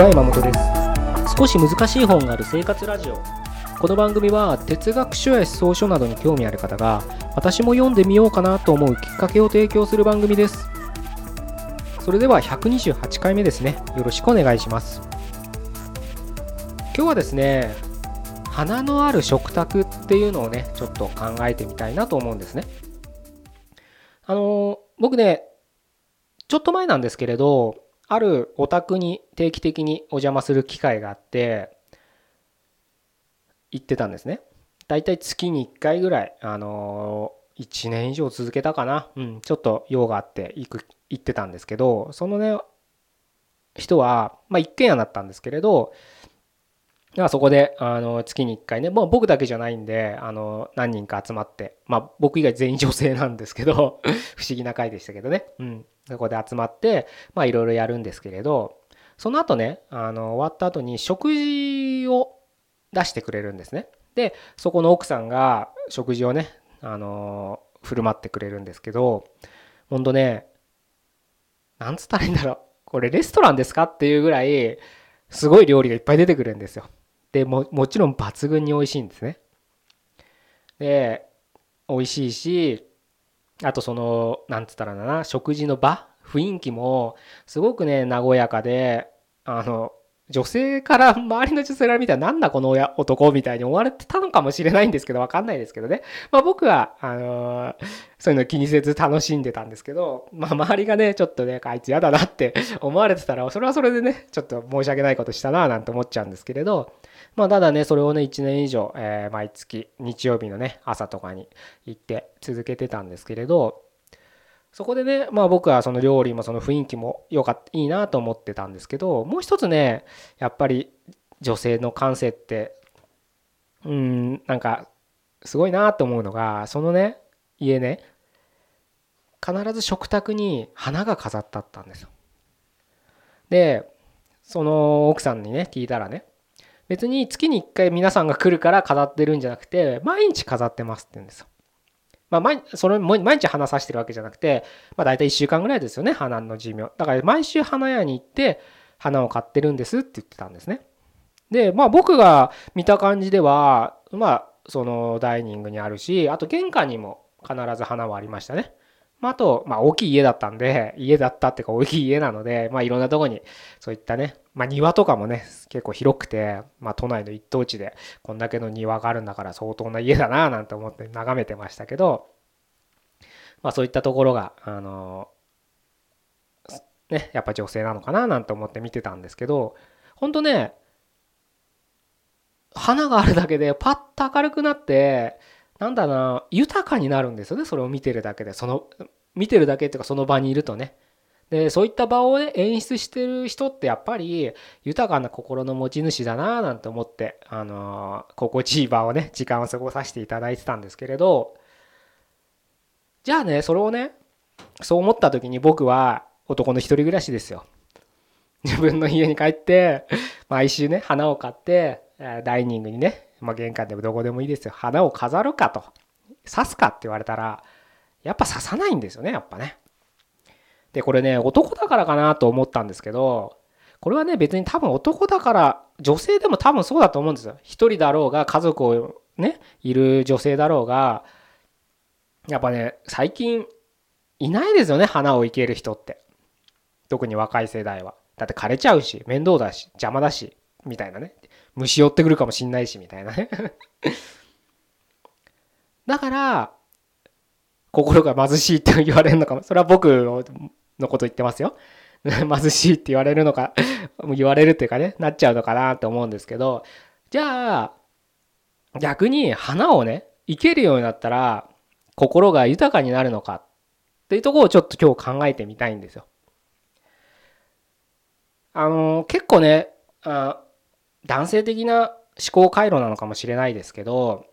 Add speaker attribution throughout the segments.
Speaker 1: は山本です。少し難しい本がある生活ラジオ。この番組は哲学書や思想書などに興味ある方が私も読んでみようかなと思うきっかけを提供する番組です。それでは128回目ですね。よろしくお願いします。今日はですね花のある食卓っていうのをねちょっと考えてみたいなと思うんですね。あの僕ねちょっと前なんですけれどあるお宅に定期的にお邪魔する機会があって行ってたんですね。だいたい月に1回ぐらいあの1年以上続けたかな。うんちょっと用があって行く行ってたんですけどそのね人はまあ一軒家だったんですけれどそこであの月に1回ね、もう僕だけじゃないんであの何人か集まって、まあ、僕以外全員女性なんですけど 不思議な回でしたけどね、うん、そこで集まってまあいろいろやるんですけれどその後ねあの終わった後に食事を出してくれるんですね。でそこの奥さんが食事をねあの振る舞ってくれるんですけどほんとねなんつったらいいんだろう。これレストランですか？っていうぐらいすごい料理がいっぱい出てくるんですよ。でももちろん抜群に美味しいんですね。で美味しいしあとそのなんつったらな食事の場雰囲気もすごくね和やかであの女性から周りの女性から見たらなんだこの親男みたいに思われてたのかもしれないんですけどわかんないですけどね。まあ僕は、あのー、そういうの気にせず楽しんでたんですけど、まあ周りがね、ちょっとね、あいつ嫌だなって思われてたら、それはそれでね、ちょっと申し訳ないことしたななんて思っちゃうんですけれど、まあただね、それをね、1年以上、えー、毎月日曜日のね、朝とかに行って続けてたんですけれど、そこでね、まあ僕はその料理もその雰囲気も良かった、いいなと思ってたんですけど、もう一つね、やっぱり女性の感性って、うん、なんかすごいなと思うのが、そのね、家ね、必ず食卓に花が飾ってあったんですよ。で、その奥さんにね、聞いたらね、別に月に1回皆さんが来るから飾ってるんじゃなくて、毎日飾ってますって言うんですよ。まあ毎、それ毎日花さしてるわけじゃなくて、まあ大体1週間ぐらいですよね、花の寿命。だから毎週花屋に行って花を買ってるんですって言ってたんですね。で、まあ僕が見た感じでは、まあそのダイニングにあるし、あと玄関にも必ず花はありましたね。まあ、あと、まあ、大きい家だったんで、家だったっていうか大きい家なので、まあ、いろんなとこに、そういったね、まあ、庭とかもね、結構広くて、まあ、都内の一等地で、こんだけの庭があるんだから相当な家だな、なんて思って眺めてましたけど、まあ、そういったところが、あの、ね、やっぱ女性なのかな、なんて思って見てたんですけど、本当ね、花があるだけでパッと明るくなって、なんだな豊かになるんですよねそれを見てるだけで。その見てるだけっていうかその場にいるとね。でそういった場をね演出してる人ってやっぱり豊かな心の持ち主だななんて思ってあのー、心地いい場をね時間を過ごさせていただいてたんですけれど。じゃあねそれをねそう思った時に僕は男の一人暮らしですよ。自分の家に帰って毎週ね花を買ってダイニングにねまあ、玄関でもどこでもいいですよ花を飾るかと刺すかって言われたらやっぱ刺さないんですよねやっぱね。でこれね男だからかなと思ったんですけどこれはね別に多分男だから女性でも多分そうだと思うんですよ。一人だろうが家族をねいる女性だろうがやっぱね最近いないですよね花を生ける人って特に若い世代は。だって枯れちゃうし面倒だし邪魔だしみたいなね虫寄ってくるかもしんないしみたいな。ね だから心が貧しいって言われるのかも。それは僕のこと言ってますよ。貧しいって言われるのか 言われるっていうかねなっちゃうのかなって思うんですけど。じゃあ逆に花をね生けるようになったら心が豊かになるのかっていうところをちょっと今日考えてみたいんですよ。あの結構ねあ男性的な思考回路なのかもしれないですけど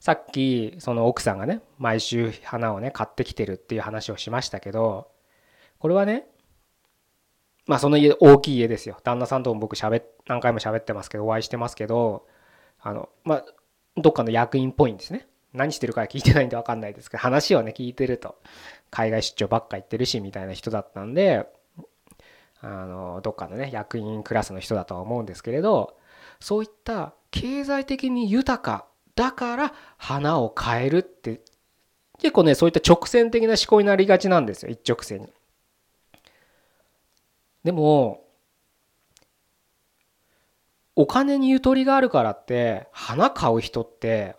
Speaker 1: さっきその奥さんがね毎週花をね買ってきてるっていう話をしましたけどこれはねまあその家大きい家ですよ。旦那さんとも僕しゃべ何回も喋ってますけどお会いしてますけどあのまあどっかの役員っぽいんですね。何してるか聞いてないんで分かんないですけど話をね聞いてると。海外出張ばっか行ってるしみたいな人だったんであのどっかのね役員クラスの人だとは思うんですけれどそういった経済的に豊かだから花を変えるって結構ねそういった直線的な思考になりがちなんですよ一直線に。でもお金にゆとりがあるからって花買う人って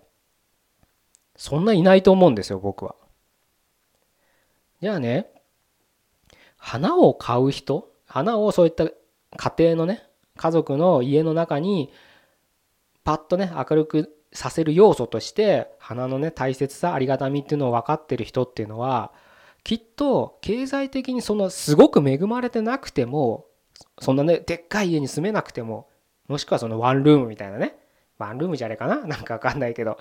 Speaker 1: そんないないと思うんですよ僕は。じゃあね花を買う人花をそういった家庭のね家族の家の中にパッとね明るくさせる要素として花のね大切さありがたみっていうのを分かってる人っていうのはきっと経済的にそのすごく恵まれてなくてもそんなねでっかい家に住めなくてももしくはそのワンルームみたいなねワンルームじゃねえかな？なんかわかんないけど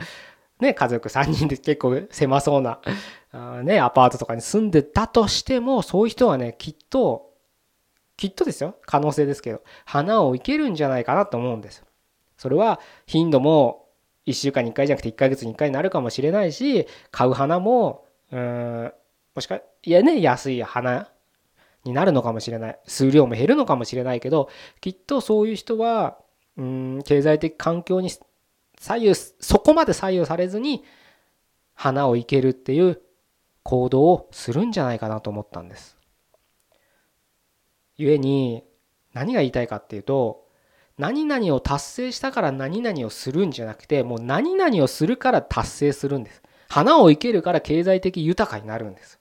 Speaker 1: ね家族3人で結構狭そうなねアパートとかに住んでたとしてもそういう人はねきっときっとですよ。可能性ですけど。花を生けるんじゃないかなと思うんです。それは頻度も1週間に1回じゃなくて1ヶ月に1回になるかもしれないし買う花もうんもしかいやね安い花になるのかもしれない。数量も減るのかもしれないけどきっとそういう人はうん経済的環境に左右そこまで左右されずに花を生けるっていう行動をするんじゃないかなと思ったんです。故に何が言いたいかっていうと何々を達成したから何々をするんじゃなくてもう何々をするから達成するんです。花を生けるから経済的豊かになるんです。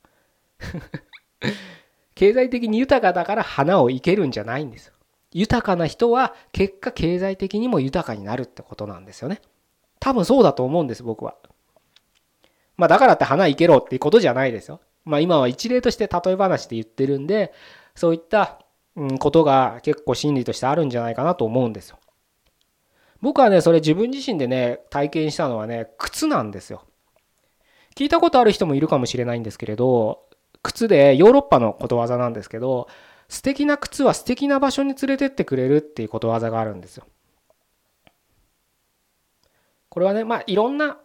Speaker 1: 経済的に豊かだから花を生けるんじゃないんですよ。豊かな人は結果経済的にも豊かになるってことなんですよね。多分そうだと思うんです僕は。まあだからって花生けろっていうことじゃないですよ。まあ今は一例として例え話で言ってるんでそういったことが結構心理としてあるんじゃないかなと思うんですよ。僕はねそれ自分自身でね体験したのはね靴なんですよ。聞いたことある人もいるかもしれないんですけれど靴でヨーロッパのことわざなんですけど素敵な靴は素敵な場所に連れてってくれるっていうことわざがあるんですよ。これはねまあいろんな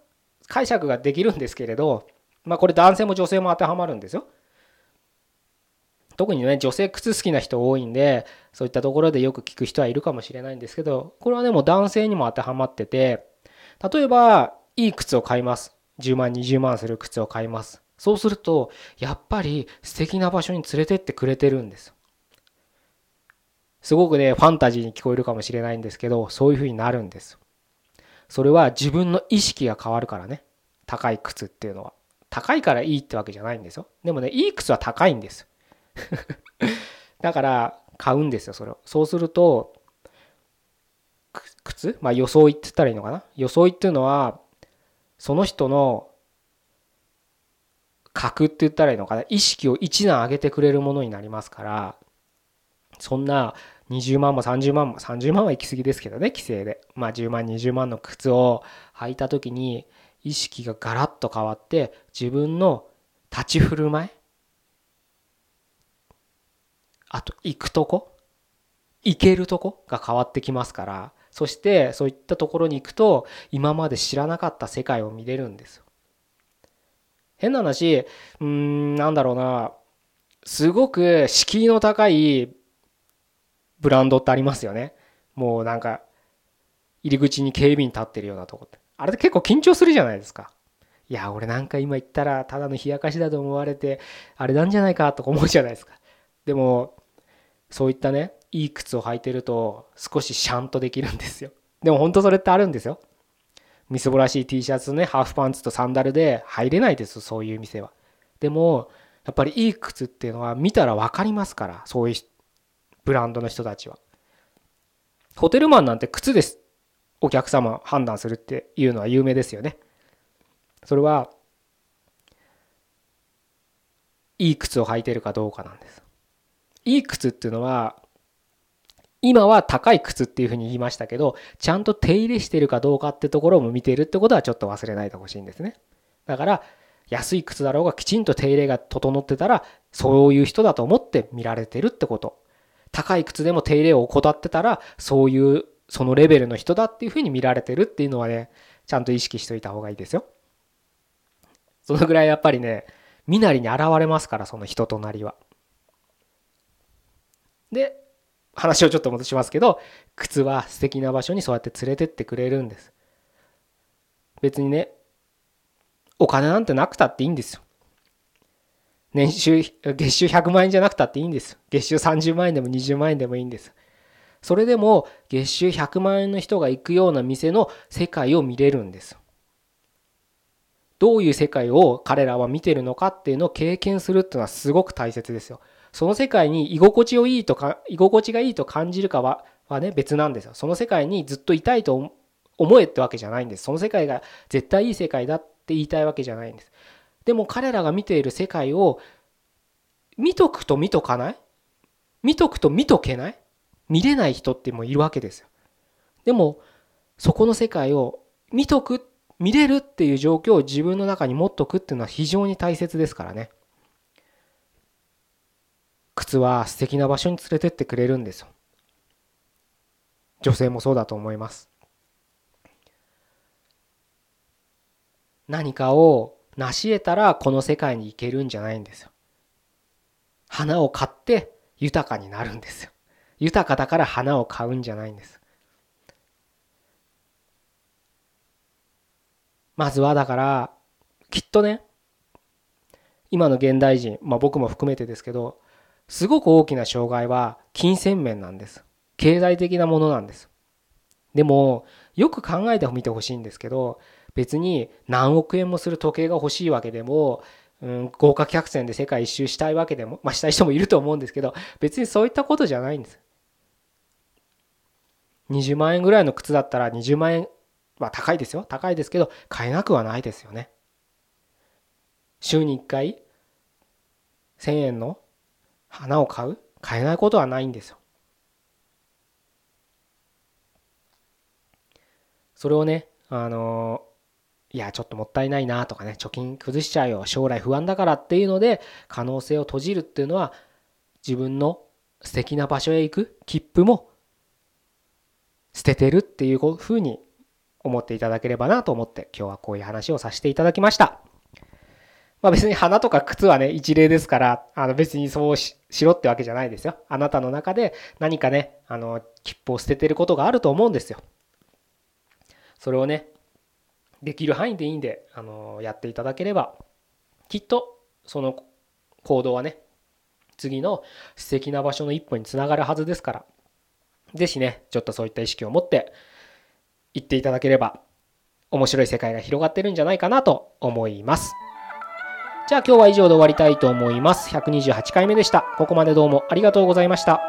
Speaker 1: 解釈ができるんですけれどまあこれ男性も女性も当てはまるんですよ。特にね女性靴好きな人多いんでそういったところでよく聞く人はいるかもしれないんですけどこれはねもう男性にも当てはまってて例えばいい靴を買います。10万20万する靴を買います。そうするとやっぱり素敵な場所に連れてってくれてるんです。すごくねファンタジーに聞こえるかもしれないんですけどそういう風になるんです。それは自分の意識が変わるからね。高い靴っていうのは。高いからいいってわけじゃないんですよ。でもねいい靴は高いんです。だから買うんですよそれを。そうすると靴？まあ装いって言ったらいいのかな？装いっていうのはその人の格って言ったらいいのかな？意識を一段上げてくれるものになりますからそんな20万も30万も30万は行き過ぎですけどね規制で。まあ10万20万の靴を履いた時に意識がガラッと変わって自分の立ち振る舞いあと行くとこ？行けるとこ？が変わってきますからそしてそういったところに行くと今まで知らなかった世界を見れるんですよ。変な話うーんなんだろうなすごく敷居の高いブランドってありますよね。もうなんか入り口に警備員立ってるようなとこって。あれって結構緊張するじゃないですか。いや俺なんか今言ったらただの冷やかしだと思われてあれなんじゃないかとか思うじゃないですか。でもそういったねいい靴を履いてると少しシャンとできるんですよ。でも本当それってあるんですよ。みすぼらしい T シャツねハーフパンツとサンダルで入れないですそういう店は。でもやっぱりいい靴っていうのは見たら分かりますからそういうブランドの人たちは。ホテルマンなんて靴です。お客様判断するっていうのは有名ですよね。それはいい靴を履いてるかどうかなんです。いい靴っていうのは今は高い靴っていうふうに言いましたけどちゃんと手入れしてるかどうかってところも見てるってことはちょっと忘れないでほしいんですね。だから安い靴だろうがきちんと手入れが整ってたらそういう人だと思って見られてるってこと。高い靴でも手入れを怠ってたらそういうそのレベルの人だっていうふうに見られてるっていうのはねちゃんと意識しといた方がいいですよ。そのぐらいやっぱりね身なりに現れますからその人となりは。で話をちょっと戻しますけど靴は素敵な場所にそうやって連れてってくれるんです。別にねお金なんてなくたっていいんですよ。年収月収100万円じゃなくたっていいんです月収30万円でも20万円でもいいんです。それでも月収100万円の人が行くような店の世界を見れるんです。どういう世界を彼らは見てるのかっていうのを経験するっていうのはすごく大切ですよ。その世界に居心地をいいとか居心地がいいと感じるかははね別なんですよ。その世界にずっといたいと思えってわけじゃないんです。その世界が絶対いい世界だって言いたいわけじゃないんです。でも彼らが見ている世界を見とくと見とかない？見とくと見とけない？見れない人ってもいるわけですよ。でもそこの世界を見とく見れるっていう状況を自分の中に持っとくっていうのは非常に大切ですからね。靴は素敵な場所に連れてってくれるんですよ。女性もそうだと思います。何かを成し得たらこの世界に行けるんじゃないんですよ。花を買って豊かになるんですよ。豊かだから花を買うんじゃないんです。まずはだからきっとね今の現代人まあ僕も含めてですけどすごく大きな障害は金銭面なんです経済的なものなんですでもよく考えてみてほしいんですけど別に何億円もする時計が欲しいわけでも、うん、豪華客船で世界一周したいわけでも、まあ、したい人もいると思うんですけど別にそういったことじゃないんです。20万円ぐらいの靴だったら20万円は高いですよ高いですけど買えなくはないですよね。週に1回1000円の花を買う？買えないことはないんですよ。それをねあのいやちょっともったいないなとかね貯金崩しちゃうよ将来不安だからっていうので可能性を閉じるっていうのは自分の素敵な場所へ行く切符も捨ててるっていうふうに思っていただければなと思って今日はこういう話をさせていただきました。まあ別に花とか靴はね一例ですからあの別にそうしろってわけじゃないですよ。あなたの中で何かねあの切符を捨ててることがあると思うんですよ。それをねできる範囲でいいんで、あのやっていただければきっとその行動はね次の素敵な場所の一歩につながるはずですから是非ねちょっとそういった意識を持って行っていただければ面白い世界が広がってるんじゃないかなと思いますじゃあ今日は以上で終わりたいと思います。128回目でした。ここまでどうもありがとうございました。